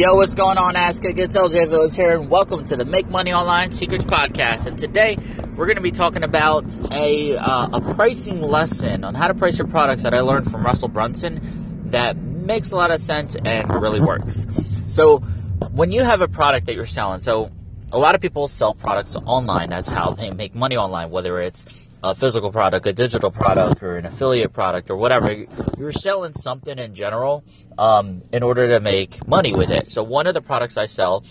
Yo, what's going on? Ask It Gets LJ Aviles here, and welcome to the Make Money Online Secrets Podcast. And today we're going to be talking about a uh, a pricing lesson on how to price your products that I learned from Russell Brunson that makes a lot of sense and really works. So, when you have a product that you're selling, so a lot of people sell products online. That's how they make money online, whether it's a physical product, a digital product, or an affiliate product, or whatever. You're selling something in general um, in order to make money with it. So, one of the products I sell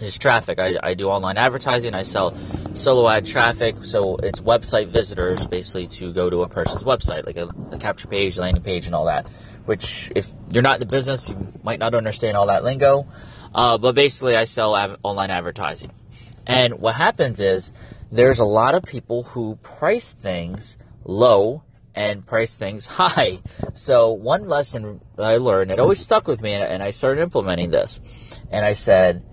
is traffic. I, I do online advertising. I sell solo ad traffic. So, it's website visitors basically to go to a person's website, like a, a capture page, landing page, and all that. Which, if you're not in the business, you might not understand all that lingo. Uh, but basically, I sell av- online advertising. And what happens is, there's a lot of people who price things low and price things high. So one lesson I learned, it always stuck with me, and I started implementing this. And I said,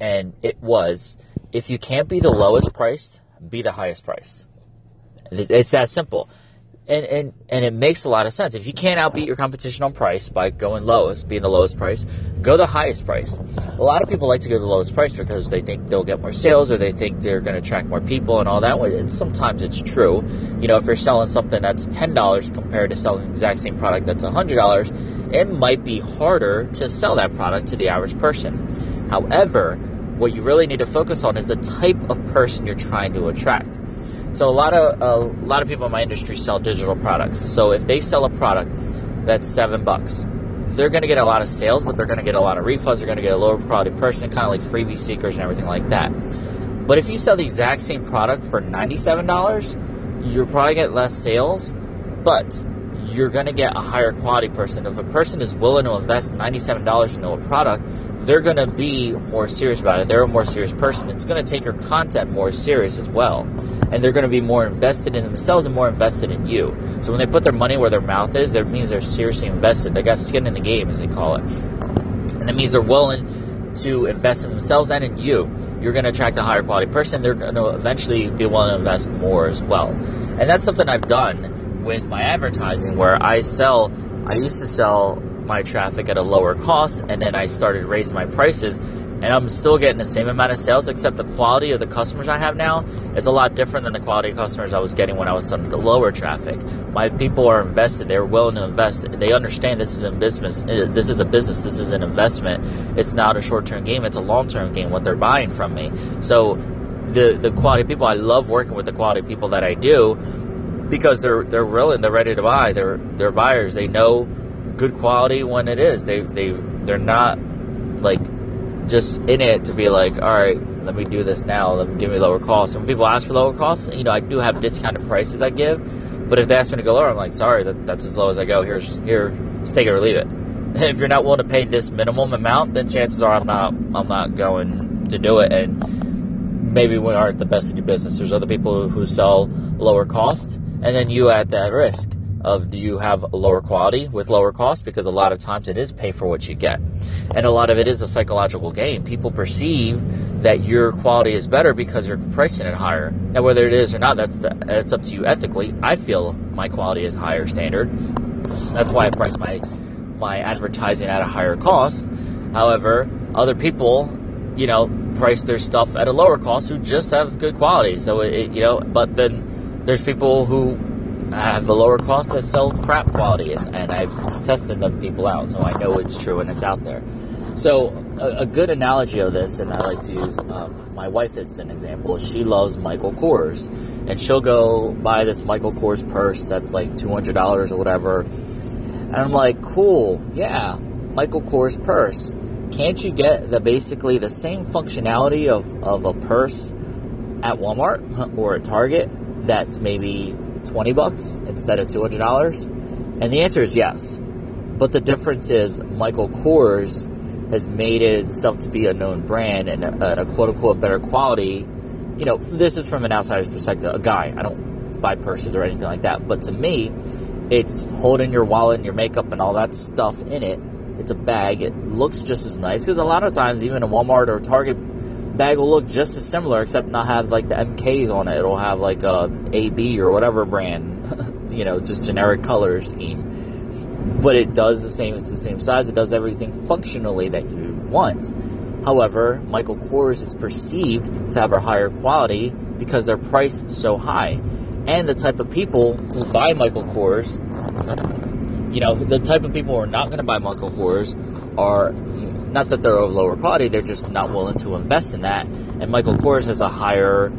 and it was, if you can't be the lowest priced, be the highest priced. It's that simple and, and and it makes a lot of sense. If you can't outbeat your competition on price by going lowest, being the lowest price, go the highest price. A lot of people like to go the lowest price because they think they'll get more sales or they think they're going to attract more people and all that. And sometimes it's true. You know, if you're selling something that's ten dollars compared to selling the exact same product that's hundred dollars, it might be harder to sell that product to the average person. However, what you really need to focus on is the type of person you're trying to attract. So a lot of a lot of people in my industry sell digital products. So if they sell a product that's seven bucks, they're going to get a lot of sales, but they're going to get a lot of refunds. They're going to get a lower quality person, kind of like freebie seekers and everything like that. But if you sell the exact same product for ninety-seven dollars, you'll probably get less sales, but you're going to get a higher quality person. If a person is willing to invest ninety-seven dollars into a product, they're going to be more serious about it. They're a more serious person. It's going to take your content more serious as well. And they're going to be more invested in themselves and more invested in you. So when they put their money where their mouth is, that means they're seriously invested. They got skin in the game, as they call it. And that means they're willing to invest in themselves and in you. You're going to attract a higher quality person. They're going to eventually be willing to invest more as well. And that's something I've done with my advertising where I sell, I used to sell my traffic at a lower cost, and then I started raising my prices, and I'm still getting the same amount of sales, except the quality of the customers I have now is a lot different than the quality of customers I was getting when I was selling the lower traffic. My people are invested; they're willing to invest. They understand this is a business. Uh, this is a business. This is an investment. It's not a short-term game. It's a long-term game. What they're buying from me. So, the the quality people, I love working with the quality people that I do because they're they're willing, they're ready to buy. They're they're buyers. They know good quality when it is. They they they're not like just in it to be like, all right, let me do this now. Let me give me lower costs. And when people ask for lower costs, you know, I do have discounted prices I give, but if they ask me to go lower, I'm like, sorry, that, that's as low as I go. Here's here, take it or leave it. If you're not willing to pay this minimum amount, then chances are I'm not I'm not going to do it. And maybe we aren't the best to do business. There's other people who sell lower cost, and then you at that risk of do you have lower quality with lower cost? Because a lot of times it is pay for what you get. And a lot of it is a psychological game. People perceive that your quality is better because you're pricing it higher. Now whether it is or not that's the, that's up to you ethically. I feel my quality is higher standard. That's why i price my my advertising at a higher cost. However other people you know price their stuff at a lower cost who just have good quality. So it, you know but then there's people who have a lower cost that sell crap quality, and, and I've tested them people out, so I know it's true and it's out there. So a, a good analogy of this, and I like to use um, my wife as an example. She loves Michael Kors, and she'll go buy this Michael Kors purse that's like two hundred dollars or whatever. And I'm like, cool, yeah, Michael Kors purse. Can't you get the basically the same functionality of, of a purse at Walmart or a Target that's maybe 20 bucks instead of $200? And the answer is yes. But the difference is Michael Kors has made itself to be a known brand and a, a quote unquote better quality. You know, this is from an outsider's perspective, a guy. I don't buy purses or anything like that. But to me, it's holding your wallet and your makeup and all that stuff in it. It's a bag. It looks just as nice because a lot of times, even a Walmart or Target bag will look just as similar, except not have like the MKs on it. It'll have like um, a AB or whatever brand, you know, just generic color scheme. But it does the same. It's the same size. It does everything functionally that you want. However, Michael Kors is perceived to have a higher quality because they're priced so high. And the type of people who buy Michael Kors, you know, the type of people who are not going to buy Michael Kors are not that they're of lower quality, they're just not willing to invest in that. And Michael Kors has a higher,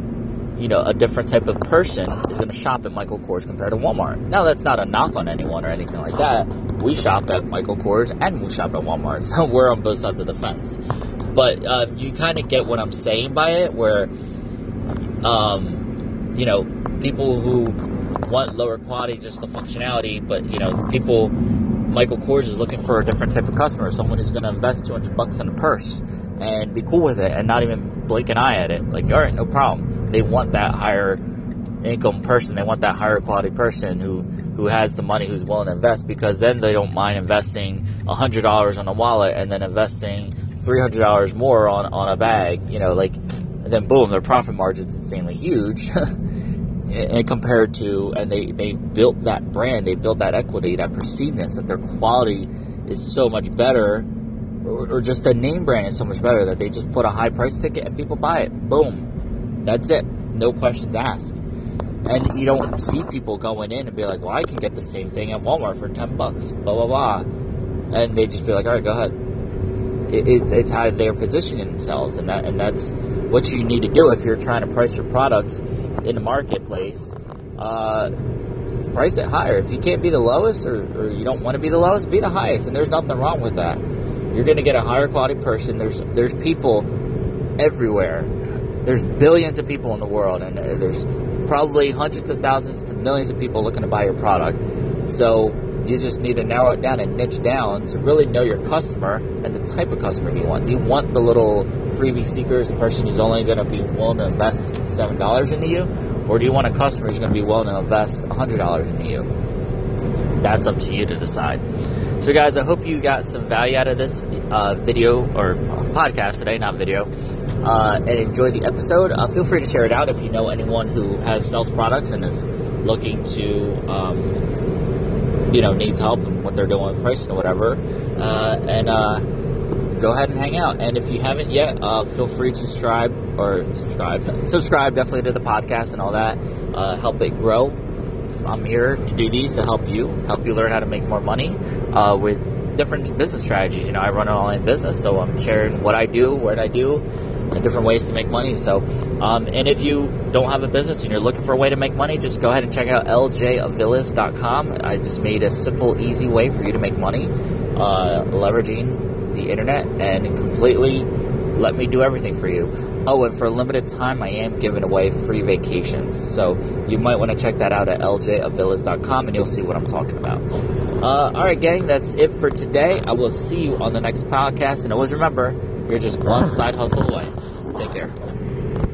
you know, a different type of person is going to shop at Michael Kors compared to Walmart. Now, that's not a knock on anyone or anything like that. We shop at Michael Kors and we shop at Walmart, so we're on both sides of the fence. But uh, you kind of get what I'm saying by it, where, um, you know, people who want lower quality, just the functionality, but you know, people Michael Kors is looking for a different type of customer, someone who's going to invest 200 bucks in a purse and be cool with it and not even blink an eye at it. Like, all right, no problem. They want that higher income person. They want that higher quality person who who has the money, who's willing to invest, because then they don't mind investing hundred dollars on a wallet and then investing three hundred dollars more on on a bag. You know, like, and then boom, their profit margin's insanely huge. and compared to and they they built that brand they built that equity that perceivedness that their quality is so much better or, or, just the name brand is so much better that they just put a high price ticket and people buy it. Boom. That's it. No questions asked. And you don't see people going in and be like well i can get the same thing at walmart for 10 bucks blah blah blah. And they just be like all right go ahead it's it's how they're positioning themselves and that and that's what you need to do if you're trying to price your products in the marketplace. Uh, price it higher. If you can't be the lowest or, or you don't want to be the lowest, be the highest. And there's nothing wrong with that. You're going to get a higher quality person. There's there's people everywhere. There's billions of people in the world, and there's probably hundreds of thousands to millions of people looking to buy your product. So you just need to narrow it down and niche down to really know your customer and the type of customer you want. Do you want the little freebie seekers, the person who's only going to be willing to invest $7 into you? Or do you want a customer who's going to be willing to invest $100 into you? That's up to you to decide. So, guys, I hope you got some value out of this uh, video or podcast today, not video, uh, and enjoy the episode. Uh, feel free to share it out if you know anyone who has sells products and is looking to um, you know needs help and what they're doing with pricing or whatever, uh, and uh, go ahead and hang out. And if you haven't yet, uh, feel free to subscribe or subscribe, subscribe definitely to the podcast and all that. Uh, help it grow. I'm here to do these to help you, help you learn how to make more money uh, with different business strategies. You know, I run an online business, so I'm sharing what I do, what I do, and different ways to make money. So, um, and if you don't have a business and you're looking for a way to make money, just go ahead and check out ljaviles.com. I just made a simple, easy way for you to make money, uh, leveraging the internet and completely let me do everything for you. Oh, and for a limited time, I am giving away free vacations. So you might want to check that out at ljaviles.com and you'll see what I'm talking about. Uh, all right, gang, that's it for today. I will see you on the next podcast. And always remember, you're just one side hustle away. Take care.